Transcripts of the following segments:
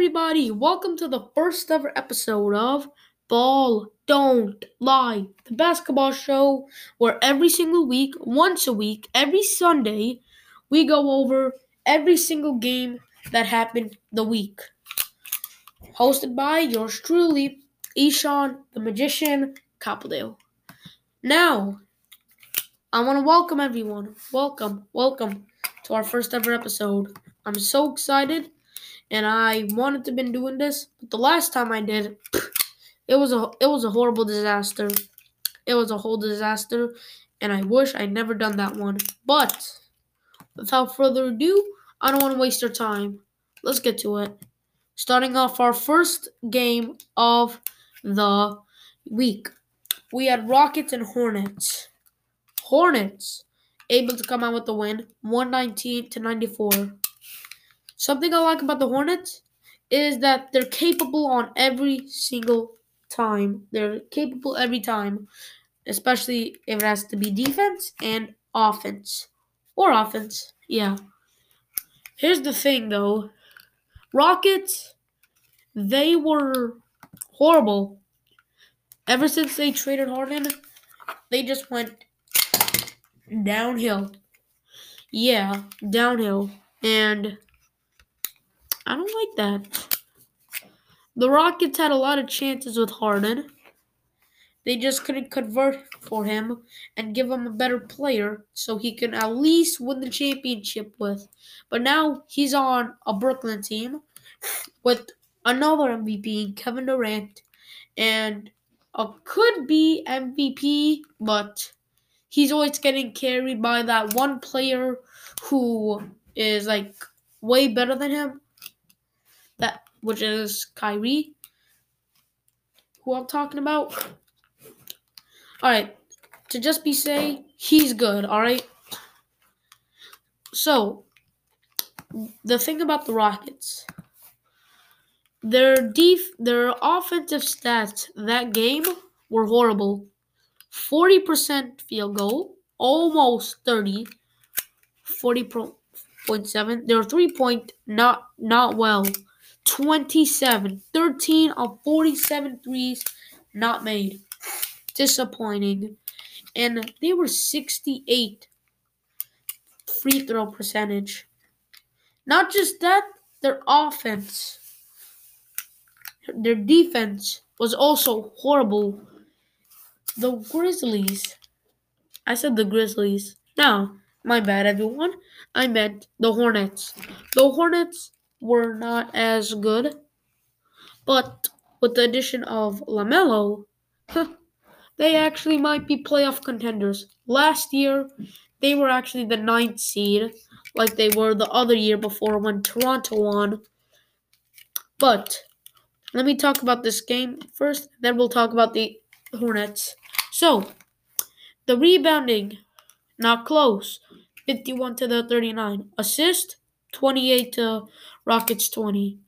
everybody. Welcome to the first ever episode of Ball Don't Lie, the basketball show where every single week, once a week, every Sunday, we go over every single game that happened the week. Hosted by yours truly, Ishan, the magician, Coppledale. Now, I want to welcome everyone. Welcome, welcome to our first ever episode. I'm so excited and I wanted to been doing this, but the last time I did, it was a it was a horrible disaster. It was a whole disaster, and I wish I'd never done that one. But without further ado, I don't want to waste your time. Let's get to it. Starting off our first game of the week, we had Rockets and Hornets. Hornets able to come out with the win, 119 to 94. Something I like about the Hornets is that they're capable on every single time. They're capable every time, especially if it has to be defense and offense. Or offense, yeah. Here's the thing though Rockets, they were horrible. Ever since they traded Harden, they just went downhill. Yeah, downhill. And I don't like that. The Rockets had a lot of chances with Harden. They just couldn't convert for him and give him a better player so he can at least win the championship with. But now he's on a Brooklyn team with another MVP, Kevin Durant, and a could be MVP, but he's always getting carried by that one player who is like way better than him which is Kyrie, who I'm talking about. All right, to just be say he's good. All right. So the thing about the Rockets, their def- their offensive stats that game were horrible. 40% field goal, almost 30, 40.7. Their three point not not well. 27. 13 of 47 threes not made. Disappointing. And they were 68 free throw percentage. Not just that, their offense, their defense was also horrible. The Grizzlies, I said the Grizzlies. No, my bad, everyone. I meant the Hornets. The Hornets were not as good. But with the addition of LaMelo, they actually might be playoff contenders. Last year, they were actually the ninth seed, like they were the other year before when Toronto won. But let me talk about this game first, then we'll talk about the Hornets. So, the rebounding, not close. 51 to the 39. Assist, 28 to Rockets 20.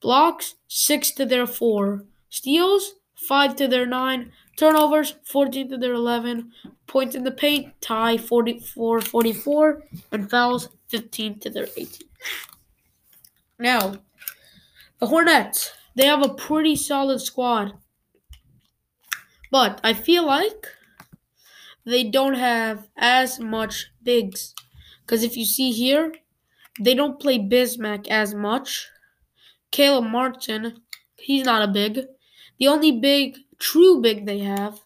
Blocks 6 to their 4. Steals 5 to their 9. Turnovers 14 to their 11. Points in the paint tie 44 44. And fouls 15 to their 18. Now, the Hornets, they have a pretty solid squad. But I feel like they don't have as much bigs. Because if you see here, they don't play Bismack as much. Caleb Martin, he's not a big. The only big, true big they have,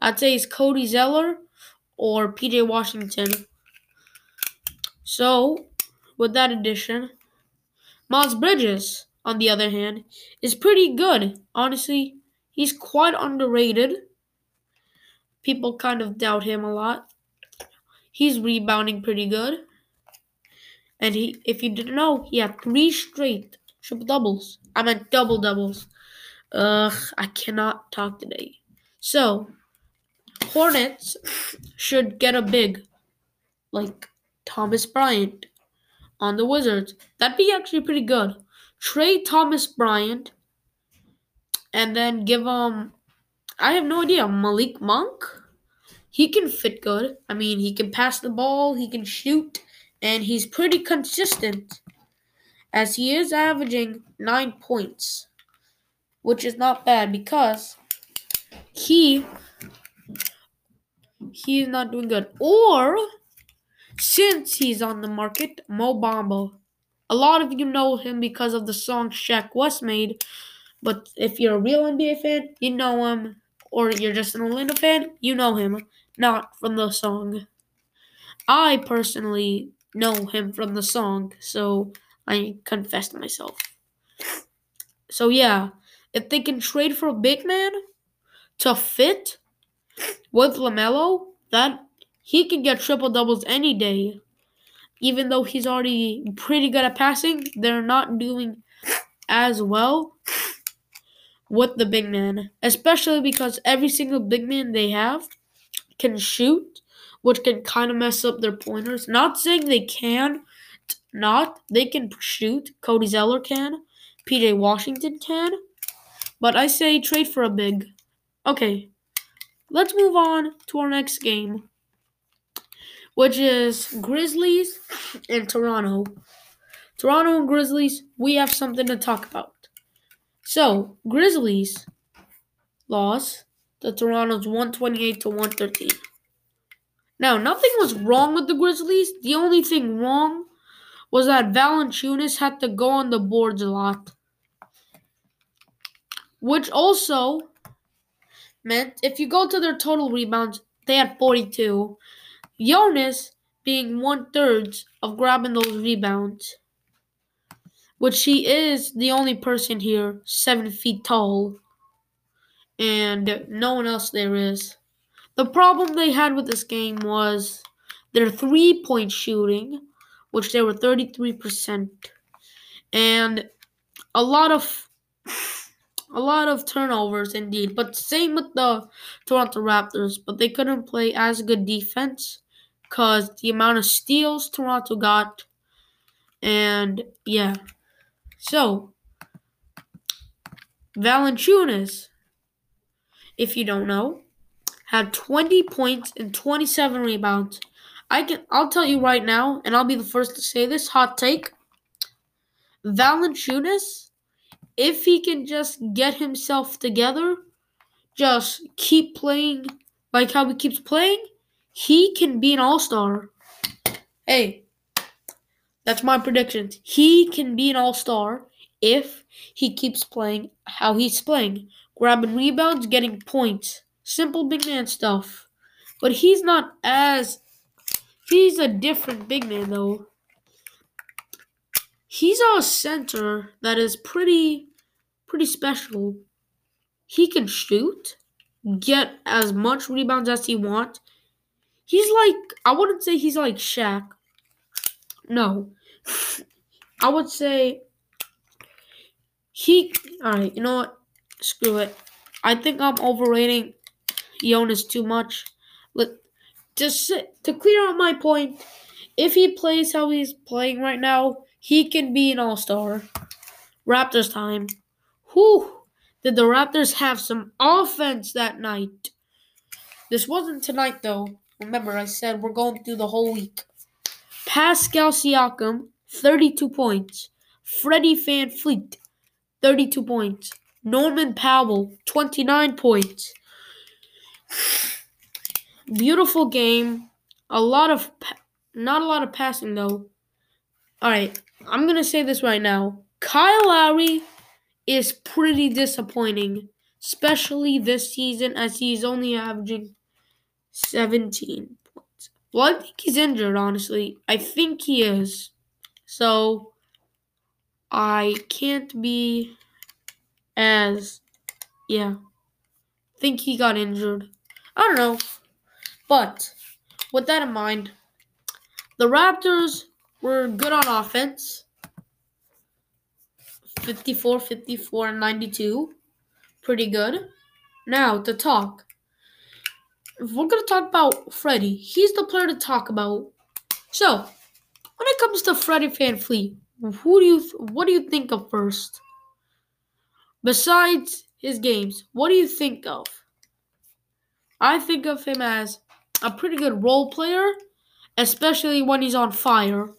I'd say, is Cody Zeller or PJ Washington. So, with that addition, Miles Bridges, on the other hand, is pretty good. Honestly, he's quite underrated. People kind of doubt him a lot. He's rebounding pretty good. And he, if you didn't know, he had three straight triple doubles. I meant double doubles. Ugh, I cannot talk today. So, Hornets should get a big, like Thomas Bryant on the Wizards. That'd be actually pretty good. Trade Thomas Bryant and then give him, I have no idea, Malik Monk? He can fit good. I mean, he can pass the ball, he can shoot and he's pretty consistent. as he is averaging nine points, which is not bad because he he is not doing good. Or since he's on the market, Mo Bamba. A lot of you know him because of the song Sheck Wes made, but if you're a real NBA fan, you know him, or you're just an Orlando fan, you know him, not from the song. I personally know him from the song, so I confessed myself. So yeah, if they can trade for a big man to fit with LaMelo, that he can get triple doubles any day. Even though he's already pretty good at passing, they're not doing as well with the big man, especially because every single big man they have can shoot, which can kind of mess up their pointers. Not saying they can, not they can shoot. Cody Zeller can, PJ Washington can, but I say trade for a big. Okay, let's move on to our next game, which is Grizzlies and Toronto. Toronto and Grizzlies, we have something to talk about. So, Grizzlies lost the Toronto's 128 to 113. Now, nothing was wrong with the Grizzlies. The only thing wrong was that Valanciunas had to go on the boards a lot. Which also meant if you go to their total rebounds, they had 42. Jonas being one third of grabbing those rebounds. Which he is the only person here seven feet tall. And no one else there is. The problem they had with this game was their three point shooting, which they were 33%, and a lot of a lot of turnovers indeed. But same with the Toronto Raptors, but they couldn't play as good defense because the amount of steals Toronto got, and yeah. So Valanciunas, if you don't know, had 20 points and 27 rebounds. I can I'll tell you right now, and I'll be the first to say this hot take. Valanciunas, if he can just get himself together, just keep playing like how he keeps playing, he can be an all-star. Hey, that's my prediction. He can be an all-star if he keeps playing how he's playing, grabbing rebounds, getting points simple big man stuff. But he's not as he's a different big man though. He's a center that is pretty pretty special. He can shoot, get as much rebounds as he wants. He's like I wouldn't say he's like Shaq. No. I would say he alright, you know what? Screw it. I think I'm overrating Jonas too much. Let just to clear up my point, if he plays how he's playing right now, he can be an all-star. Raptors time. Whew. Did the Raptors have some offense that night? This wasn't tonight though. Remember, I said we're going through the whole week. Pascal Siakam, 32 points. Freddie VanVleet, 32 points. Norman Powell, 29 points. Beautiful game. A lot of, not a lot of passing though. All right, I'm gonna say this right now. Kyle Lowry is pretty disappointing, especially this season as he's only averaging 17 points. Well, I think he's injured, honestly. I think he is. So, I can't be as, yeah. think he got injured. I don't know. But with that in mind, the Raptors were good on offense 54, 54, and 92. Pretty good. Now, to talk. If we're going to talk about Freddie, he's the player to talk about. So, when it comes to Freddie VanVleet, who do you what do you think of first? Besides his games, what do you think of? I think of him as a pretty good role player, especially when he's on fire.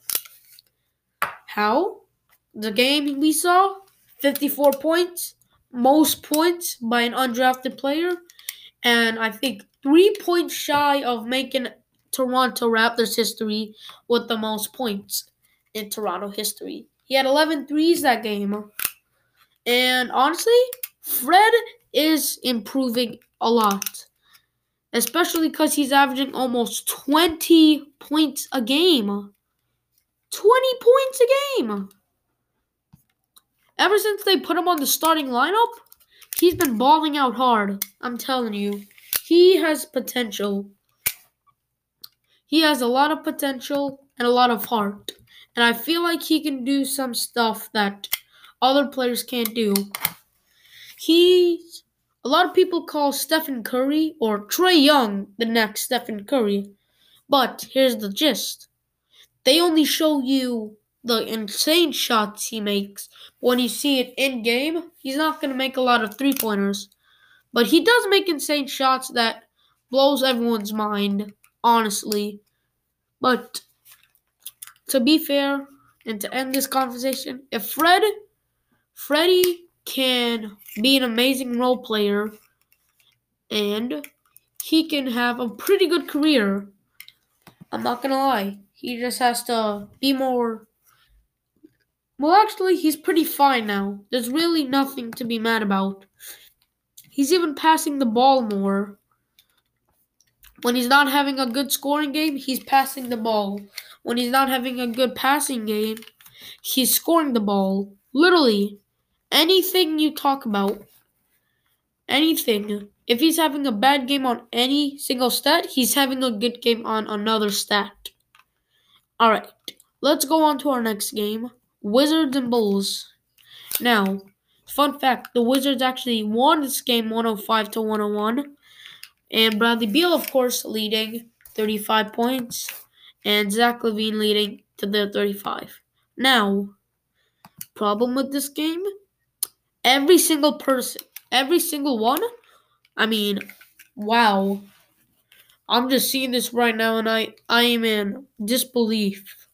How? the game we saw 54 points, most points by an undrafted player, and I think three points shy of making Toronto Raptors history with the most points in Toronto history. He had 11 threes that game. And honestly, Fred is improving a lot. Especially because he's averaging almost 20 points a game. 20 points a game. Ever since they put him on the starting lineup, he's been balling out hard. I'm telling you. He has potential. He has a lot of potential and a lot of heart. And I feel like he can do some stuff that other players can't do. He's a lot of people call Stephen Curry or Trey Young the next Stephen Curry. But here's the gist. They only show you the insane shots he makes. When you see it in game, he's not going to make a lot of three pointers. But he does make insane shots that blows everyone's mind, honestly. But to be fair and to end this conversation, if Fred Freddie can be an amazing role player and he can have a pretty good career. I'm not gonna lie. He just has to be more. Well, actually, he's pretty fine now. There's really nothing to be mad about. He's even passing the ball more. When he's not having a good scoring game, he's passing the ball. When he's not having a good passing game, he's scoring the ball. Literally, anything you talk about, anything, if he's having a bad game on any single stat, he's having a good game on another stat. Alright, let's go on to our next game Wizards and Bulls. Now, fun fact the Wizards actually won this game 105 to 101. And Bradley Beal, of course, leading 35 points. And Zach LaVine leading to the 35. Now, problem with this game every single person, every single one. I mean, wow. I'm just seeing this right now and I I am in disbelief.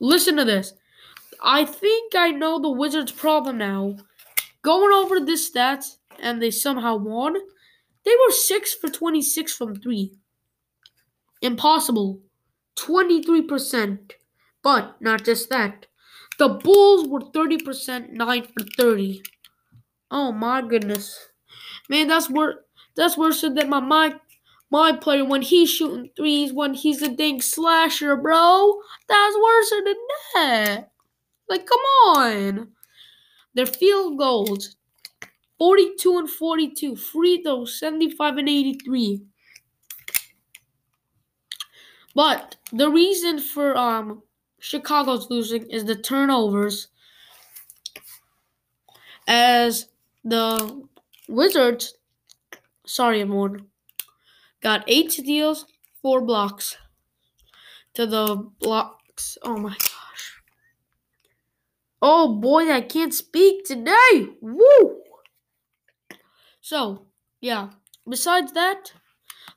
Listen to this. I think I know the Wizards' problem now. Going over this stats and they somehow won. They were 6 for 26 from 3. Impossible. 23%. But not just that. The Bulls were 30%, 9 for 30. Oh my goodness. Man, that's worse that's worse than my my my player when he's shooting threes when he's a dang slasher, bro. That's worse than that. Like come on. Their field goals 42 and 42. Free throws 75 and 83. But the reason for um Chicago's losing is the turnovers. As the Wizards, sorry everyone, got eight steals, four blocks. To the blocks. Oh my gosh. Oh boy, I can't speak today. Woo! So, yeah. Besides that,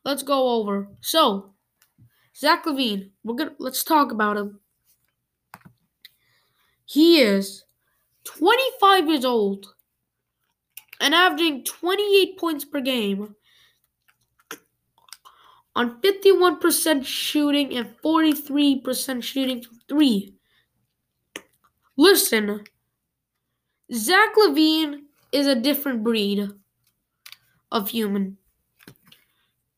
let's go over. So, Zach LaVine, we're gonna let's talk about him. He is 25 years old and averaging 28 points per game on 51% shooting and 43% shooting from three. Listen, Zach LaVine is a different breed of human.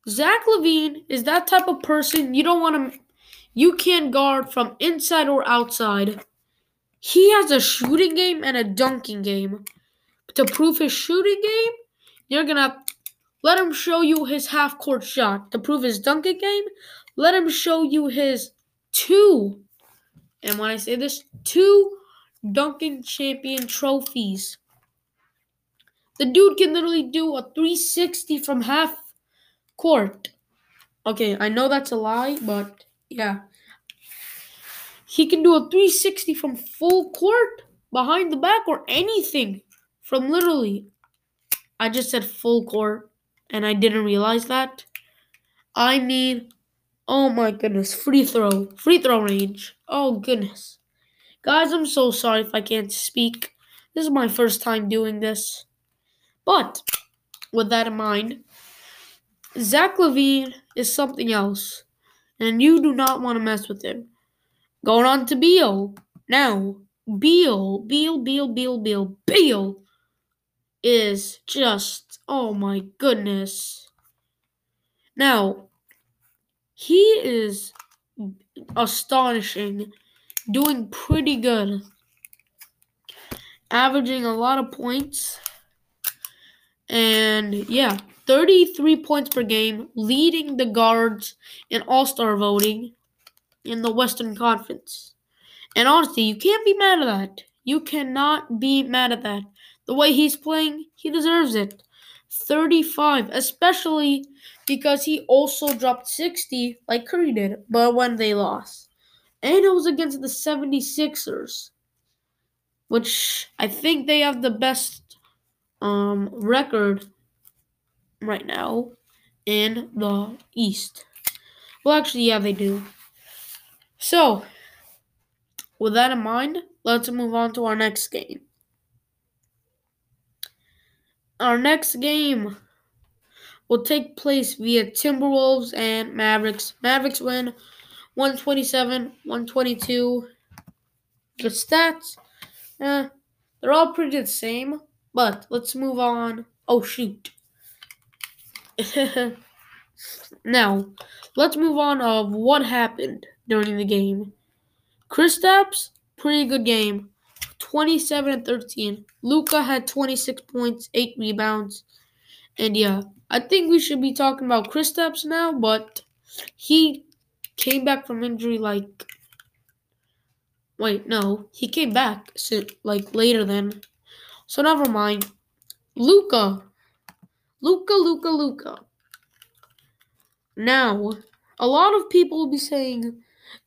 Zach LaVine is that type of person you don't want to, you can't guard from inside or outside. He has a shooting game and a dunking game. To prove his shooting game, you're gonna let him show you his half court shot. To prove his dunking game, let him show you his two. And when I say this, two dunking champion trophies. The dude can literally do a 360 from half court. Okay, I know that's a lie, but yeah. He can do a 360 from full court, behind the back, or anything from literally. I just said full court, and I didn't realize that. I mean, oh my goodness, free throw, free throw range. Oh goodness. Guys, I'm so sorry if I can't speak. This is my first time doing this. But with that in mind, Zach LaVine is something else, and you do not want to mess with him. Going on to Beal. Now, Beal, Beal, Beal, Beal, Beal, Beal is just, oh my goodness. Now, he is astonishing, doing pretty good, averaging a lot of points. And yeah, 33 points per game, leading the guards in All Star voting in the Western Conference. And honestly, you can't be mad at that. You cannot be mad at that. The way he's playing, he deserves it. 35, especially because he also dropped 60 like Curry did, but when they lost. And it was against the 76ers, which I think they have the best um, record right now in the East. Well, actually, yeah, they do. So, with that in mind, let's move on to our next game. Our next game will take place via Timberwolves and Mavericks. Mavericks win 127, 122. The stats, eh, they're all pretty the same, but let's move on. Oh, shoot. now, let's move on of what happened during the game. Kristaps, pretty good game. 27 and 13. Luka had 26 points, 8 rebounds. And yeah, I think we should be talking about Kristaps now, but he came back from injury like Wait, no. He came back like later then. So never mind. Luka, Luka, Luca, Luka. Now, a lot of people will be saying,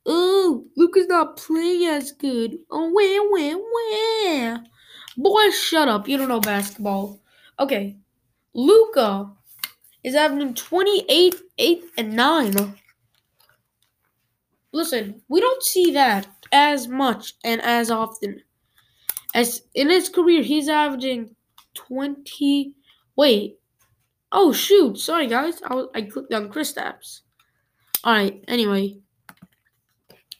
Oh, Luka's not playing as good. Oh, where, where, where? Boy, shut up. You don't know basketball. Okay. Luka is having 28, 8, and 9. Listen, we don't see that as much and as often. As in his career, he's averaging 20. Wait. Oh, shoot. Sorry, guys. I, I clicked on Chris Kristaps. Alright, anyway.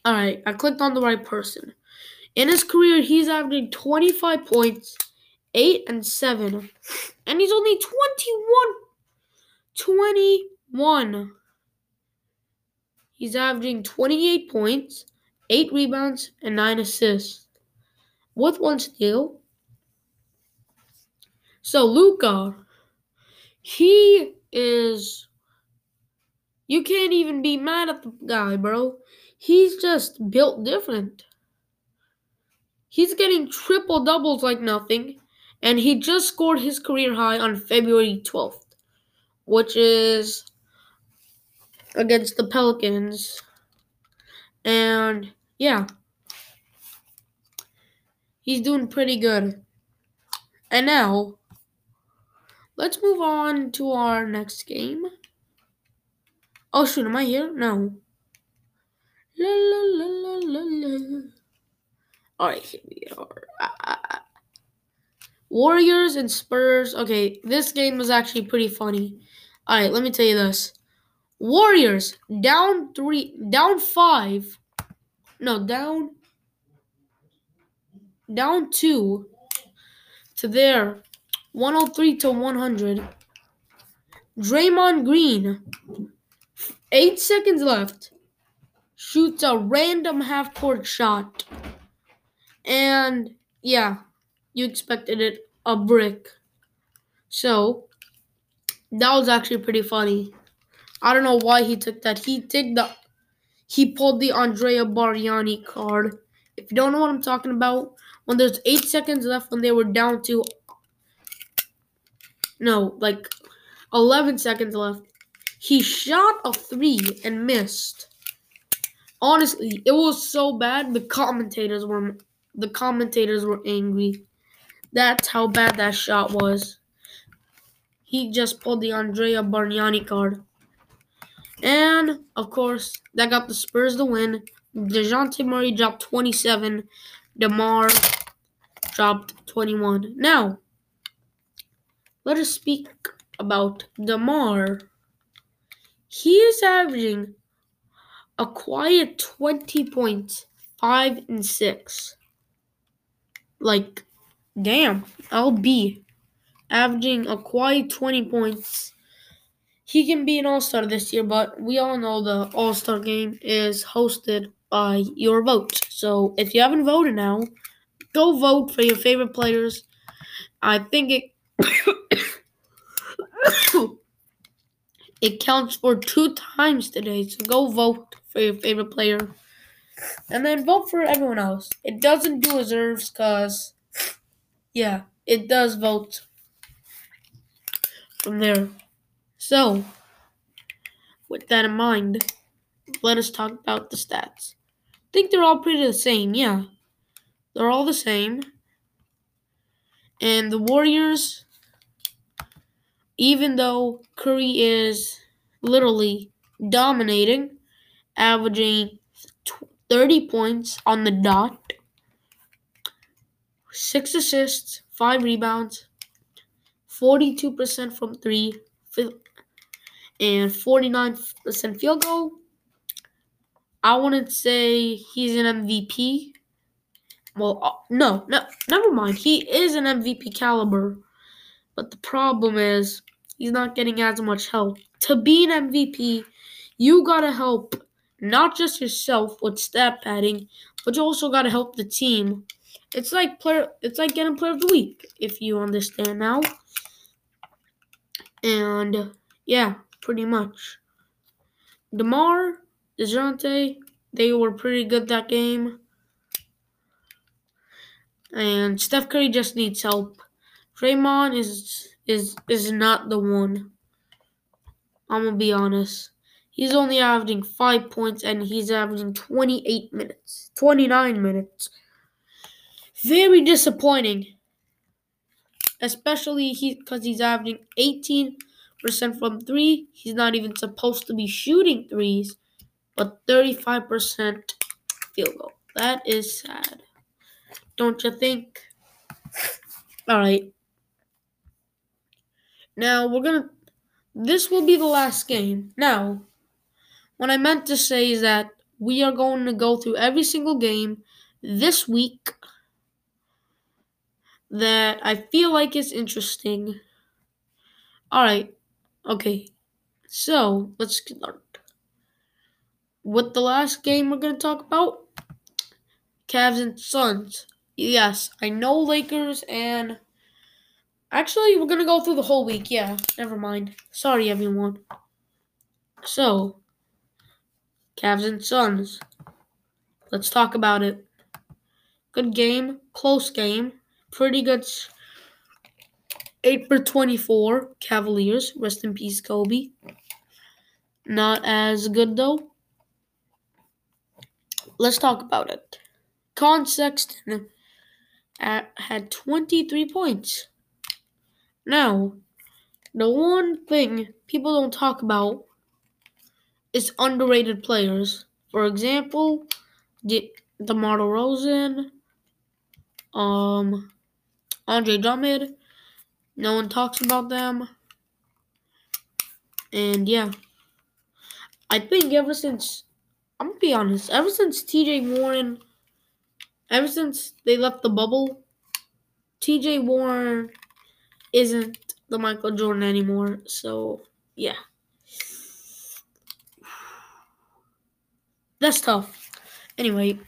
Alright, I clicked on the right person. In his career, he's averaging 25 points, 8 and 7. And he's only 21. 21. He's averaging 28 points, 8 rebounds, and 9 assists. With one steal. So, Luka, he is. You can't even be mad at the guy, bro. He's just built different. He's getting triple doubles like nothing, and he just scored his career high on February 12th, which is against the Pelicans. And yeah, he's doing pretty good. And now, let's move on to our next game. Oh, shoot, am I here? No. La la la la. Alright, here we are. Ah, ah, ah. Warriors and Spurs. Okay, this game was actually pretty funny. Alright, let me tell you this. Warriors down three, down five. No, down, down two to their 103 to 100. Draymond Green, eight seconds left shoots a random half court shot. And yeah, you expected it a brick. So that was actually pretty funny. I don't know why he took that. He took the he pulled the Andrea Bargnani card. If you don't know what I'm talking about, when there's eight seconds left when they were down to no, like eleven seconds left. He shot a three and missed. Honestly, it was so bad. The commentators were the commentators were angry. That's how bad that shot was. He just pulled the Andrea Bargnani card. And of course, that got the Spurs the win. DeJounte Murray dropped 27. DeMar dropped 21. Now, let us speak about DeMar. He is averaging a quiet 20 points, 5 and 6. Like, damn, be averaging a quiet 20 points. He can be an all star this year, but we all know the all star game is hosted by your vote. So if you haven't voted now, go vote for your favorite players. I think it. it counts for two times today, so go vote for your favorite player. And then vote for everyone else. It doesn't do reserves because, yeah, it does vote from there. So, with that in mind, let us talk about the stats. I think they're all pretty the same, yeah. They're all the same. And the Warriors, even though Curry is literally dominating, averaging 30 points on the dot, 6 assists, 5 rebounds, 42% from 3, and 49% field goal. I wouldn't say he's an MVP. Well, uh, no, no, never mind. He is an MVP caliber, but the problem is he's not getting as much help. To be an MVP, you gotta help not just yourself with stat padding, but you also gotta help the team. It's like player. It's like getting player of the week, if you understand now. And yeah, pretty much. DeMar, DeJounte, they were pretty good that game. And Steph Curry just needs help. Draymond is is is not the one. I'm gonna be honest. He's only averaging five points and he's averaging 28 minutes, 29 minutes. Very disappointing. Especially he because he's averaging 18 percent from three. He's not even supposed to be shooting threes, but 35% field goal. That is sad. Don't you think? All right. Now we're gonna. This will be the last game. Now, what I meant to say is that we are going to go through every single game this week that I feel like is interesting. All right. Okay. So let's start. With the last game we're going to talk about Cavs and Suns. Yes, I know Lakers and. Actually, we're going to go through the whole week. Yeah, never mind. Sorry, everyone. So, Cavs and Suns. Let's talk about it. Good game, close game, pretty good. 8 for 24, Cavaliers. Rest in peace, Kobe. Not as good though. Let's talk about it. Con Sexton uh, had 23 points. Now, the one thing people don't talk about is underrated players. For example, De- DeMar DeRozan, um, Andre Drummond. No one talks about them. And yeah, I think ever since I'm gonna be honest, ever since TJ Warren, ever since they left the bubble, TJ Warren isn't the Michael Jordan anymore. So yeah. That's tough. Anyway,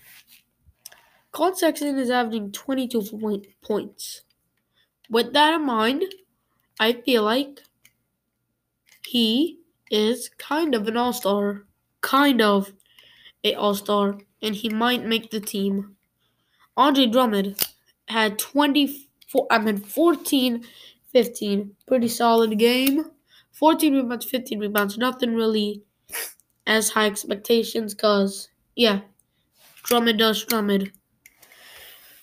Collin Sexton is averaging 22 point points. With that in mind, I feel like he is kind of an all star. Kind of a all star, and he might make the team. Andre Drummond had 24, I mean 14, 15. Pretty solid game. 14 rebounds, 15 rebounds. Nothing really as high expectations because, yeah, Drummond does Drummond.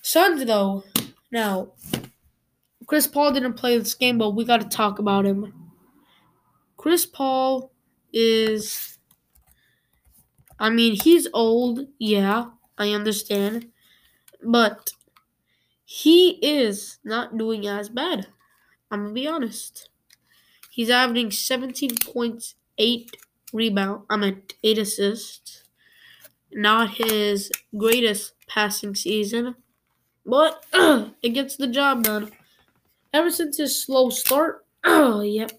Suns, though, now, Chris Paul didn't play this game, but we got to talk about him. Chris Paul is. I mean, he's old, yeah, I understand. But he is not doing as bad. I'm gonna be honest. He's averaging 17 points, eight rebound. I meant eight assists. Not his greatest passing season, but it gets the job done. Ever since his slow start, oh yep.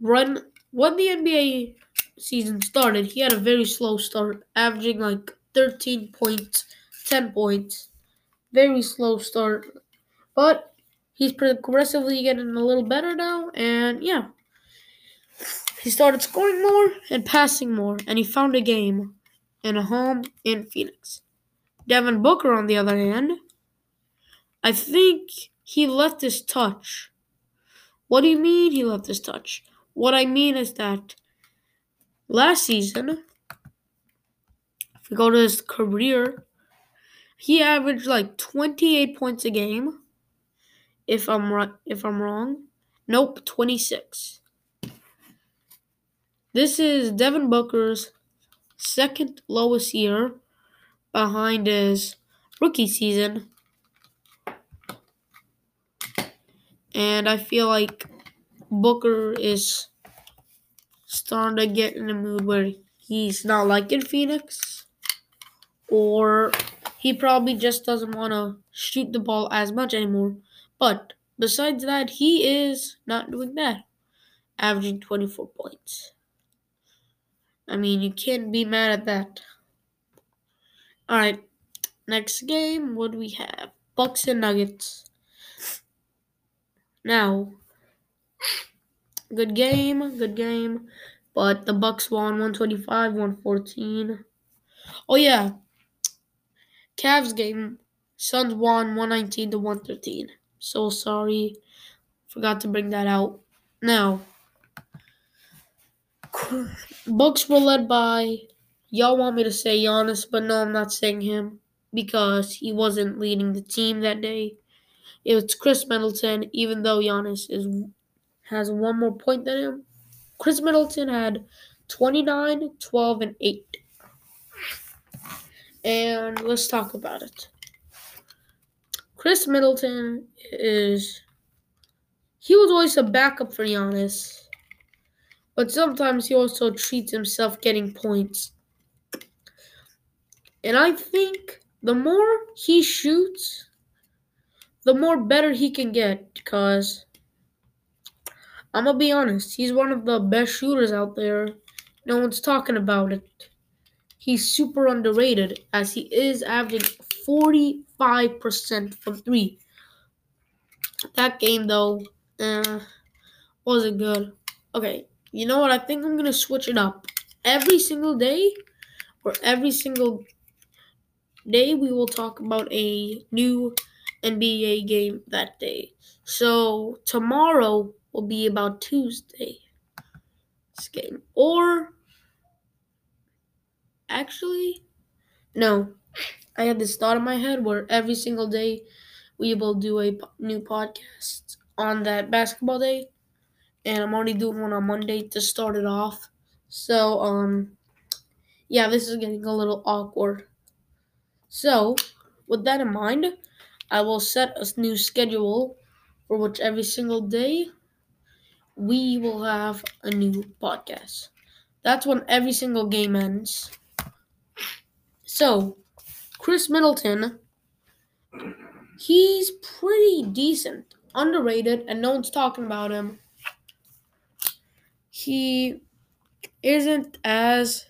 Run when the NBA season started, he had a very slow start, averaging like 13 points, 10 points. Very slow start. But he's progressively getting a little better now, and yeah. He started scoring more and passing more, and he found a game and a home in Phoenix. Devin Booker, on the other hand, I think he left his touch. What do you mean he left his touch? What I mean is that last season, if we go to his career, he averaged like 28 points a game. If I'm right, if I'm wrong, nope, 26. This is Devin Booker's second lowest year behind his rookie season. And I feel like Booker is starting to get in a mood where he's not liking Phoenix. Or he probably just doesn't want to shoot the ball as much anymore. But besides that, he is not doing bad, averaging 24 points. I mean, you can't be mad at that. All right, next game. What do we have? Bucks and Nuggets. Now, good game, good game, but the Bucks won 125, 114. Oh yeah, Cavs game. Suns won 119 to 113. So sorry, forgot to bring that out. Now, Bucks were led by, y'all want me to say Giannis, but no, I'm not saying him because he wasn't leading the team that day. It was Khris Middleton, even though Giannis is has one more point than him. Khris Middleton had 29, 12, and 8. And let's talk about it. Khris Middleton is. He was always a backup for Giannis but sometimes he also treats himself getting points. And I think the more he shoots, the more better he can get because I'm gonna be honest, he's one of the best shooters out there. No one's talking about it. He's super underrated as he is averaging 45% from three. That game though, uh, wasn't good. Okay, you know what? I think I'm gonna switch it up. Every single day, or every single day, we will talk about a new NBA game that day. So tomorrow will be about Tuesday. Game, or actually, no. I had this thought in my head where every single day we will do a new podcast on that basketball day and I'm already doing one on Monday to start it off. So, um, yeah, this is getting a little awkward. So, with that in mind, I will set a new schedule for which every single day we will have a new podcast. That's when every single game ends. So, Khris Middleton, he's pretty decent, underrated, and no one's talking about him he isn't as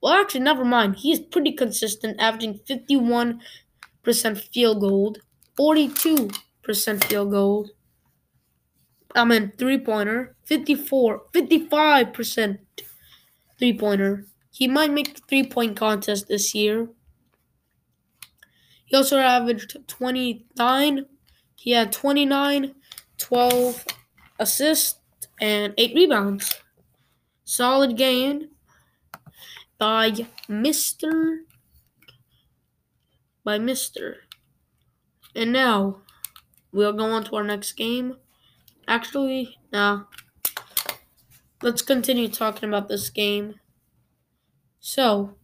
well. Actually, never mind. He's pretty consistent, averaging 51% field goal, 42% field goal. I mean, three pointer, 54, 55% three pointer. He might make the three point contest this year. He also averaged 29. He had 29, 12 assists, and eight rebounds. Solid game by Mr. by Mr. And now we'll go on to our next game. Actually, now let's continue talking about this game. So,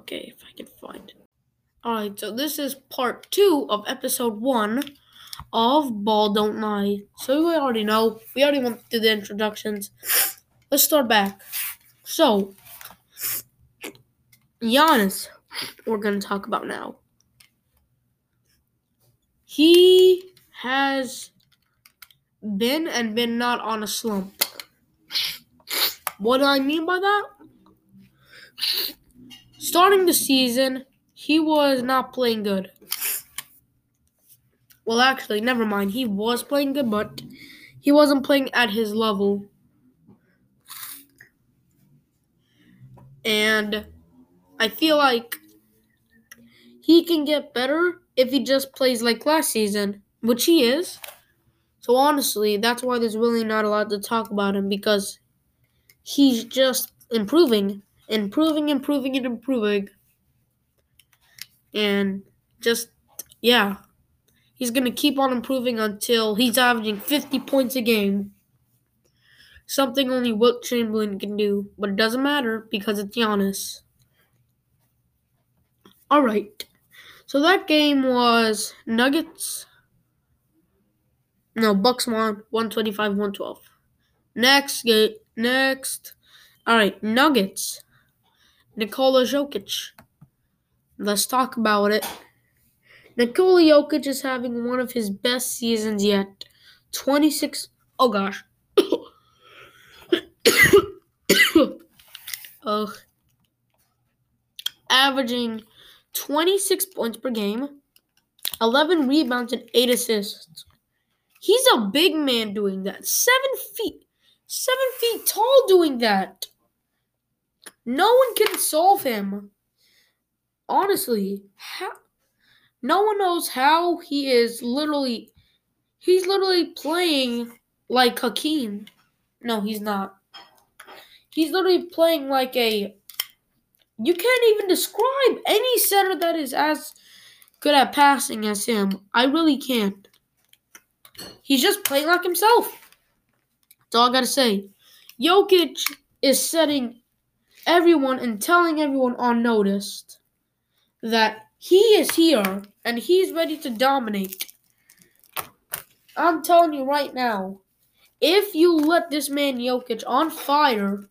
Okay, if I can find it. Alright, so this is part two of episode one of Ball Don't Lie. So we already know. We already went through the introductions. Let's start back. So, Giannis, we're going to talk about now. He has been and been not on a slump. What do I mean by that? Starting the season, he was not playing good. Well, actually, never mind. He was playing good, but he wasn't playing at his level. And I feel like he can get better if he just plays like last season, which he is. So honestly, that's why there's really not a lot to talk about him because he's just improving, improving, improving, and improving. And just, yeah, he's going to keep on improving until he's averaging 50 points a game. Something only Wilt Chamberlain can do, but it doesn't matter because it's Giannis. All right. So that game was Nuggets. No, Bucks won 125 112. Next game. Next. All right. Nuggets. Nikola Jokic. Let's talk about it. Nikola Jokic is having one of his best seasons yet. 26. Oh gosh. Ugh. Averaging 26 points per game, 11 rebounds, and 8 assists. He's a big man doing that. Seven feet. Seven feet tall doing that. No one can solve him. Honestly, how, no one knows how he is literally. He's literally playing like Hakeem. No, he's not. He's literally playing like a. You can't even describe any center that is as good at passing as him. I really can't. He's just playing like himself. That's all I gotta say. Jokic is setting everyone and telling everyone on notice that he is here and he's ready to dominate. I'm telling you right now, if you let this man Jokic on fire,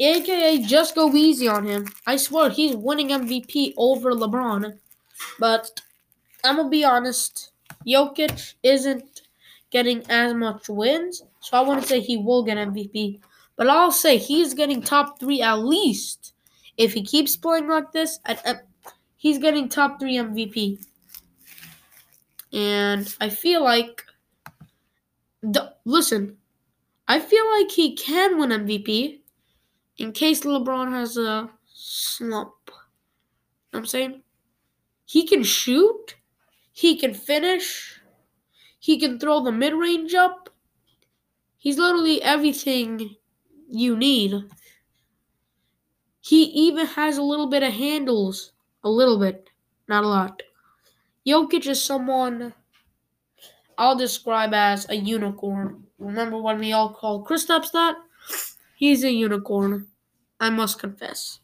aka just go easy on him, I swear he's winning MVP over LeBron. But I'm gonna be honest, Jokic isn't getting as much wins, so I want to say he will get MVP. But I'll say he's getting top three at least. If he keeps playing like this, at, at, he's getting top three MVP. And I feel like, the, listen, I feel like he can win MVP in case LeBron has a slump. You know I'm saying? He can shoot, he can finish, he can throw the mid range up. He's literally everything you need. He even has a little bit of handles. A little bit, not a lot. Jokic is someone I'll describe as a unicorn. Remember when we all called Kristaps that? He's a unicorn. I must confess.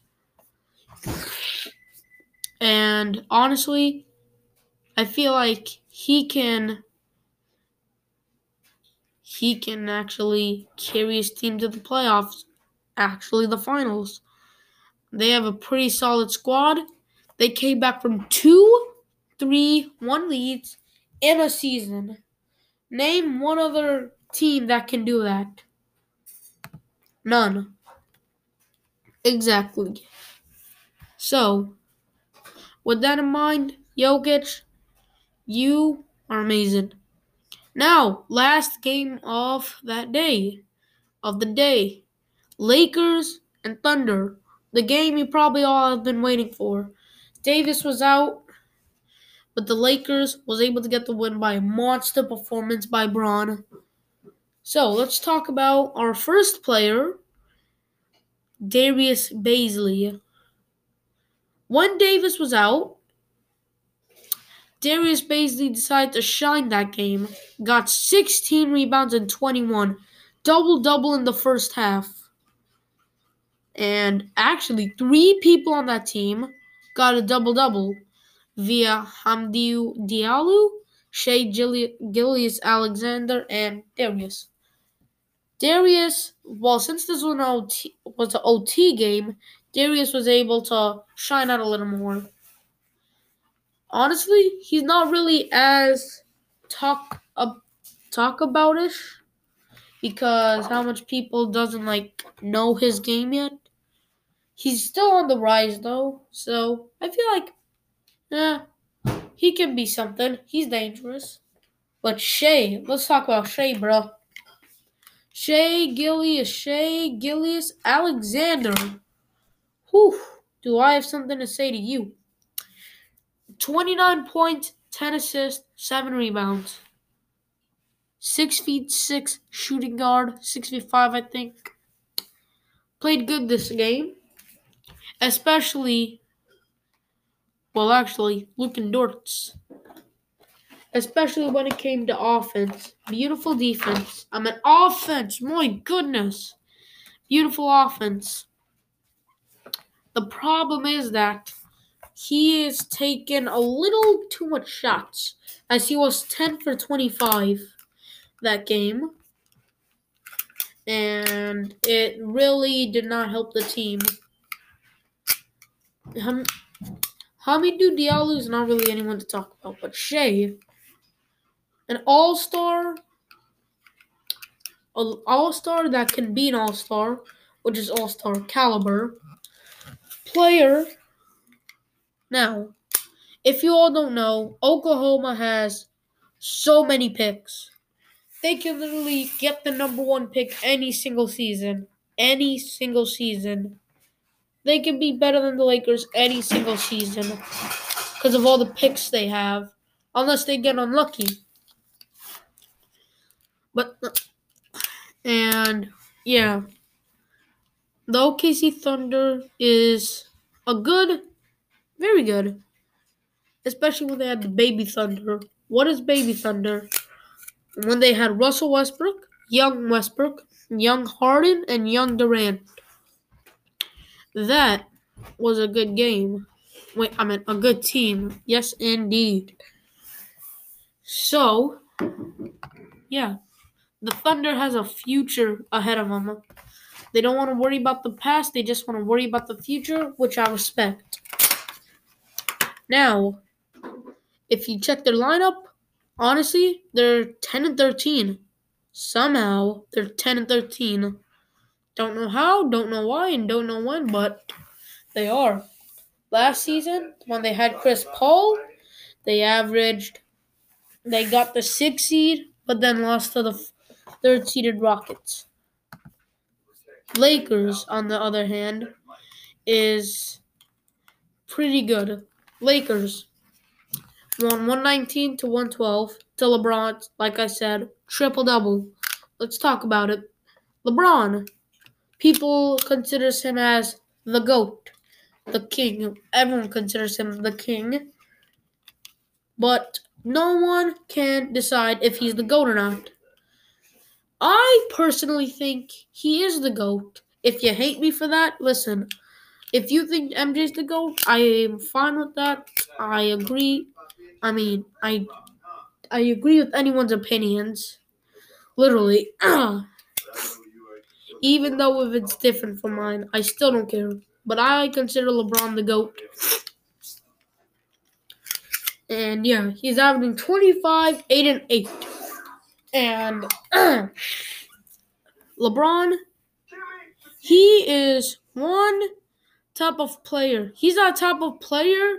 And honestly, I feel like he can he can actually carry his team to the playoffs, actually the finals. They have a pretty solid squad. They came back from two, three, one leads in a season. Name one other team that can do that. None. Exactly. So, with that in mind, Jokic, you are amazing. Now, last game of that day, of the day, Lakers and Thunder. The game you probably all have been waiting for. Davis was out, but the Lakers was able to get the win by a monster performance by Bron. So let's talk about our first player, Darius Bazley. When Davis was out, Darius Bazley decided to shine that game. Got 16 rebounds and 21. Double double in the first half. And actually, three people on that team got a double double via Hamidou Diallo, Shea Gillius Alexander, and Darius. Darius, well, since this was an OT, was an OT game, Darius was able to shine out a little more. Honestly, he's not really as talk uh, talk about it because how much people doesn't like know his game yet. He's still on the rise though, so I feel like, yeah, he can be something. He's dangerous. But Shai, let's talk about Shai, bro. Shai Gilgeous, Shea Gillius Alexander. Whew, do I have something to say to you? 29 points, 10 assists, 7 rebounds. 6 feet 6 shooting guard, 6 feet 5, I think. Played good this game. Especially, well, actually, Luka Dortz. Especially when it came to offense. Beautiful defense. I mean, offense. My goodness. Beautiful offense. The problem is that he is taking a little too much shots, as he was 10 for 25 that game. And it really did not help the team. Ham- Hamidou Diallo is not really anyone to talk about, but Shai, an all star, an all star that can be an all star, which is all star caliber player. Now, if you all don't know, Oklahoma has so many picks. They can literally get the number one pick any single season. Any single season. They can be better than the Lakers any single season because of all the picks they have, unless they get unlucky. But, and yeah, the OKC Thunder is a good, very good, especially when they had the Baby Thunder. What is Baby Thunder? When they had Russell Westbrook, young Westbrook, young Harden, and young Durant. That was a good game. Wait, I mean a good team. Yes, indeed. So, yeah, the Thunder has a future ahead of them. They don't want to worry about the past, they just want to worry about the future, which I respect. Now, if you check their lineup, honestly, they're 10 and 13. Somehow, they're 10 and 13. Don't know how, don't know why, and don't know when, but they are. Last season, when they had Chris Paul, they averaged, they got the sixth seed, but then lost to the third seeded Rockets. Lakers, on the other hand, is pretty good. Lakers won 119 to 112 to LeBron, like I said, triple double. Let's talk about it. LeBron People considers him as the goat, the king. Everyone considers him the king. But no one can decide if he's the goat or not. I personally think he is the GOAT. If you hate me for that, listen. If you think MJ's the GOAT, I am fine with that. I agree. I mean, I I agree with anyone's opinions. Literally. Even though if it's different from mine, I still don't care. But I consider LeBron the GOAT. And yeah, he's averaging 25, 8, and 8. And LeBron, he is one type of player. He's that type of player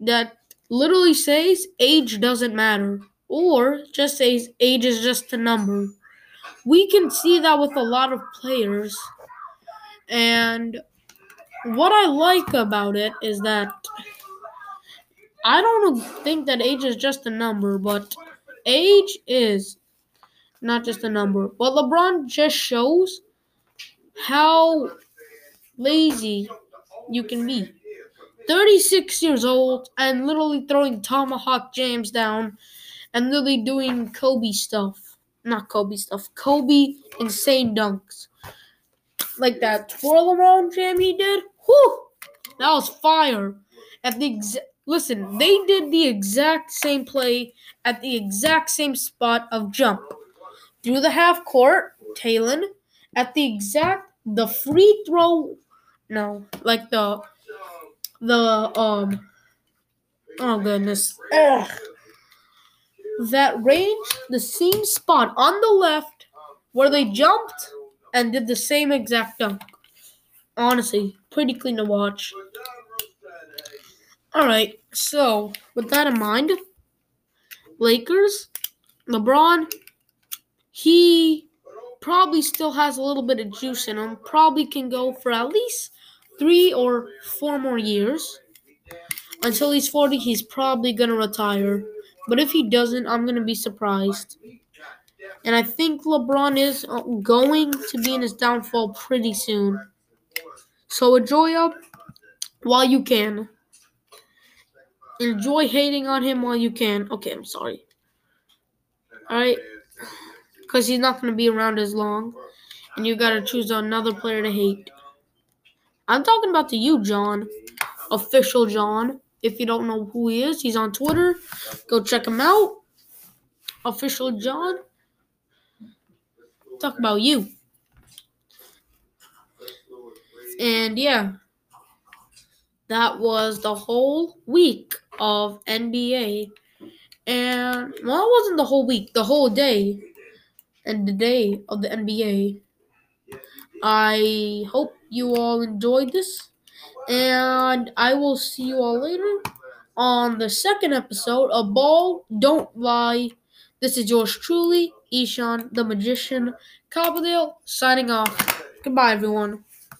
that literally says age doesn't matter. Or just says age is just a number we can see that with a lot of players. And what I like about it is that I don't think that age is just a number, but age is not just a number. But LeBron just shows how lazy you can be. 36 years old and literally throwing tomahawk jams down and literally doing Kobe stuff not Kobe stuff. Kobe insane dunks. like that twirl around jam he did. Whew, that was fire. At the exa- listen, they did the exact same play at the exact same spot of jump through the half court. Talon at the exact the free throw. No, like the the um. Oh goodness. Ugh. That range, the same spot on the left where they jumped and did the same exact dunk. Honestly, pretty clean to watch. Alright, so with that in mind, Lakers, LeBron, he probably still has a little bit of juice in him. Probably can go for at least three or four more years. Until he's 40, he's probably going to retire. But if he doesn't, I'm going to be surprised. And I think LeBron is uh, going to be in his downfall pretty soon. So enjoy him while you can. Enjoy hating on him while you can. Okay, I'm sorry. Alright? Because he's not going to be around as long. And you got to choose another player to hate. I'm talking about to you, John. Official John. If you don't know who he is, he's on Twitter. Go check him out. Official John. Talk about you. And yeah, that was the whole week of NBA. And well, it wasn't the whole week, the whole day. And the day of the NBA. I hope you all enjoyed this. And I will see you all later on the second episode of Ball Don't Lie. This is yours truly, Ishan the Magician, Carbondale, signing off. Goodbye, everyone.